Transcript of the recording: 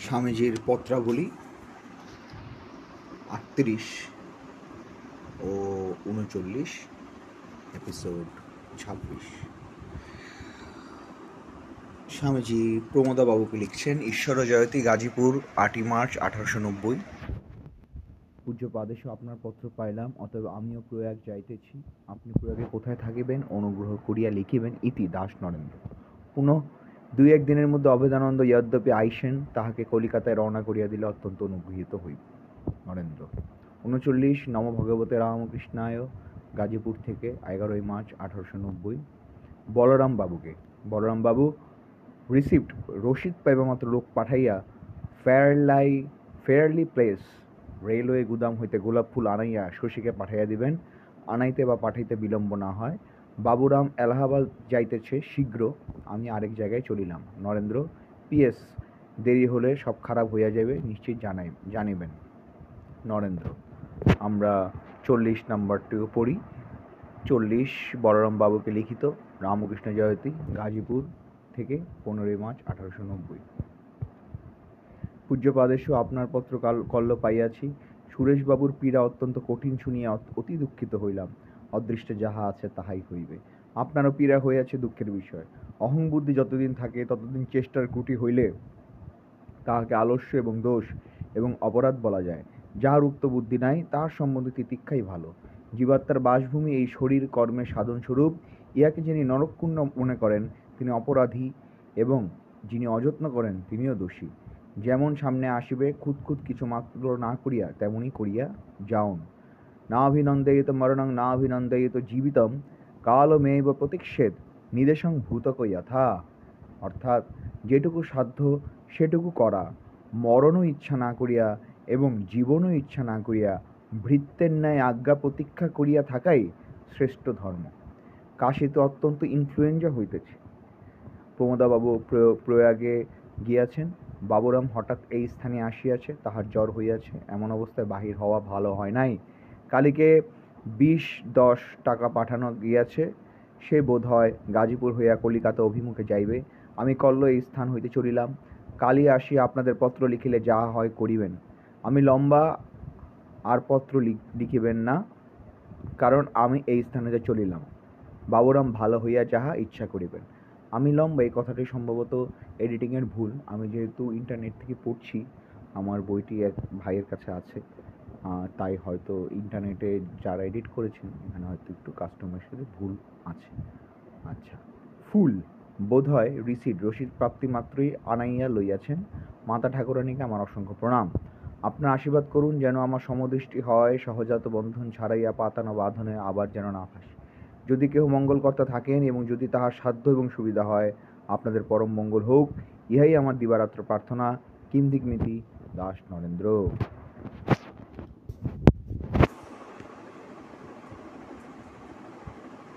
স্বামীজির পত্রাবলী আটত্রিশ ও উনচল্লিশ এপিসোড ছাব্বিশ। স্বামীজি প্রমোদা বাবুকে লিখছেন, ঈশ্বর জয়তী গাজীপুর, আটই মার্চ আঠারোশো নব্বই। পূজ্য পাদেশে আপনার পত্র পাইলাম, অতএব আমিও প্রয়াগ যাইতেছি। আপনি প্রয়াগে কোথায় থাকিবেন? অনুগ্রহ করিয়া লিখিবেন ইতি দাস নরেন্দ্র। পুনঃ দুই এক দিনের মধ্যে অভেদানন্দ যদ্যপি আইসেন, তাহাকে কলিকাতায় রওনা করিয়া দিলে অত্যন্ত অনুগৃহীত হইব নরেন্দ্র, উনচল্লিশ নম ভগবতে রামকৃষ্ণায়, গাজীপুর থেকে এগারোই মার্চ আঠারোশো নব্বই। বলরাম বাবুকে, বলরাম বাবু রিসিপ্ট রসিদ পাইবা মাত্র লোক পাঠাইয়া ফেয়ারলাই ফেয়ারলি প্লেস রেলওয়ে গুদাম হইতে গোলাপ ফুল আনাইয়া শশীকে পাঠাইয়া দিবেন। আনাইতে বা পাঠাইতে বিলম্ব না হয়। বাবুরাম এলাহাবাদ যাইতেছে শীঘ্র, আমি আরেক জায়গায় চলিলাম। নরেন্দ্র, পিএস দেরি হলে সব খারাপ হইয়া যাবে নিশ্চিত জানাই, জানিবেন। নরেন্দ্র, আমরা চল্লিশ নাম্বারটিও পড়ি। চল্লিশ, বলরাম বাবুকে লিখিত, রামকৃষ্ণ জয়তী গাজীপুর থেকে পনেরোই মার্চ আঠারোশো নব্বই। পূজ্যপাদেশ আপনার পত্র কাল কল্ল পাইয়াছি। সুরেশবাবুর পীড়া অত্যন্ত কঠিন শুনিয়া অতি দুঃখিত হইলাম। অদৃষ্টে যাহা আছে তাহাই হইবে। আপনারও পীড়া হইয়াছে দুঃখের বিষয়। অহংবুদ্ধি যতদিন থাকে, ততদিন চেষ্টার কুটি হইলে তাহাকে আলস্য এবং দোষ এবং অপরাধ বলা যায়। যাহার উক্ত বুদ্ধি নাই, তাহার সম্বন্ধে তিতিক্ষাই ভালো। জীবাত্মার বাসভূমি এই শরীর কর্মের সাধন স্বরূপ ইহাকে যিনি নরককুণ্ড মনে করেন, তিনি অপরাধী এবং যিনি অযত্ন করেন, তিনিও দোষী। যেমন সামনে আসিবে খুদ কিছু মাত্র না করিয়া তেমনি করিয়া যাওন। না অভিনন্দিত মরণং না অভিনন্দিত জীবিতম কালমেব প্রতীক্ষেদ নিদেশং ভূতক যথা অর্থাৎ যেটুকু সাধ্য সেটুকু করা মরণও ইচ্ছা না করিয়া এবং জীবনও ইচ্ছা না করিয়া ভৃত্যের ন্যায় আজ্ঞা প্রতীক্ষা করিয়া থাকাই শ্রেষ্ঠ ধর্ম কাশীতে অত্যন্ত ইনফ্লুয়েঞ্জা হইতেছে প্রমোদাবাবু প্র- প্রয়াগে গিয়াছেন। বাবুরাম হঠাৎ এই স্থানে আসিয়াছে, তাহার জ্বর হইয়াছে। এমন অবস্থায় বাহির হওয়া ভালো হয় নাই। কালীকে বিশ, দশ টাকা পাঠানো গিয়াছে। সে বোধ হয় গাজীপুর হইয়া কলিকাতা অভিমুখে যাইবে। আমি কল্ল এই স্থান হইতে চলিলাম। কালী আসিয়া আপনাদের পত্র লিখিলে যাহা হয় করিবেন। আমি লম্বা আর পত্র লিখ- লিখিবেন না, কারণ আমি এই স্থানেতে চলিলাম। বাবুরাম ভালো হইয়া যাহা ইচ্ছা করিবেন। আমি লম্বা, এই কথাটি সম্ভবত এডিটিংয়ের ভুল। আমি যেহেতু ইন্টারনেট থেকে পড়ছি, আমার বইটি এক ভাইয়ের কাছে আছে। তাই হয়তো ইন্টারনেটে যারা এডিট করেছেন, এখানে হয়তো একটু কাস্টমার সাথে ভুল আছে। আচ্ছা ফুল, বোধহয় রিসিট রসিদ প্রাপ্তি মাত্রই আনাইয়া লইয়াছেন। মাতা ঠাকুরানীকে আমার অসংখ্য প্রণাম। আপনার আশীর্বাদ করুন যেন আমার সমদৃষ্টি হয়, সহজাত বন্ধন ছাড়াইয়া পাতানো বাঁধনে আবার যেন না ফাঁসি যদি কেউ মঙ্গলকর্তা থাকেন এবং যদি তাহার সাধ্য এবং সুবিধা হয়, আপনাদের পরম মঙ্গল হোক। ইহাই আমার দিবারাত্র প্রার্থনা। কিম দিকমিতি দাস নরেন্দ্র।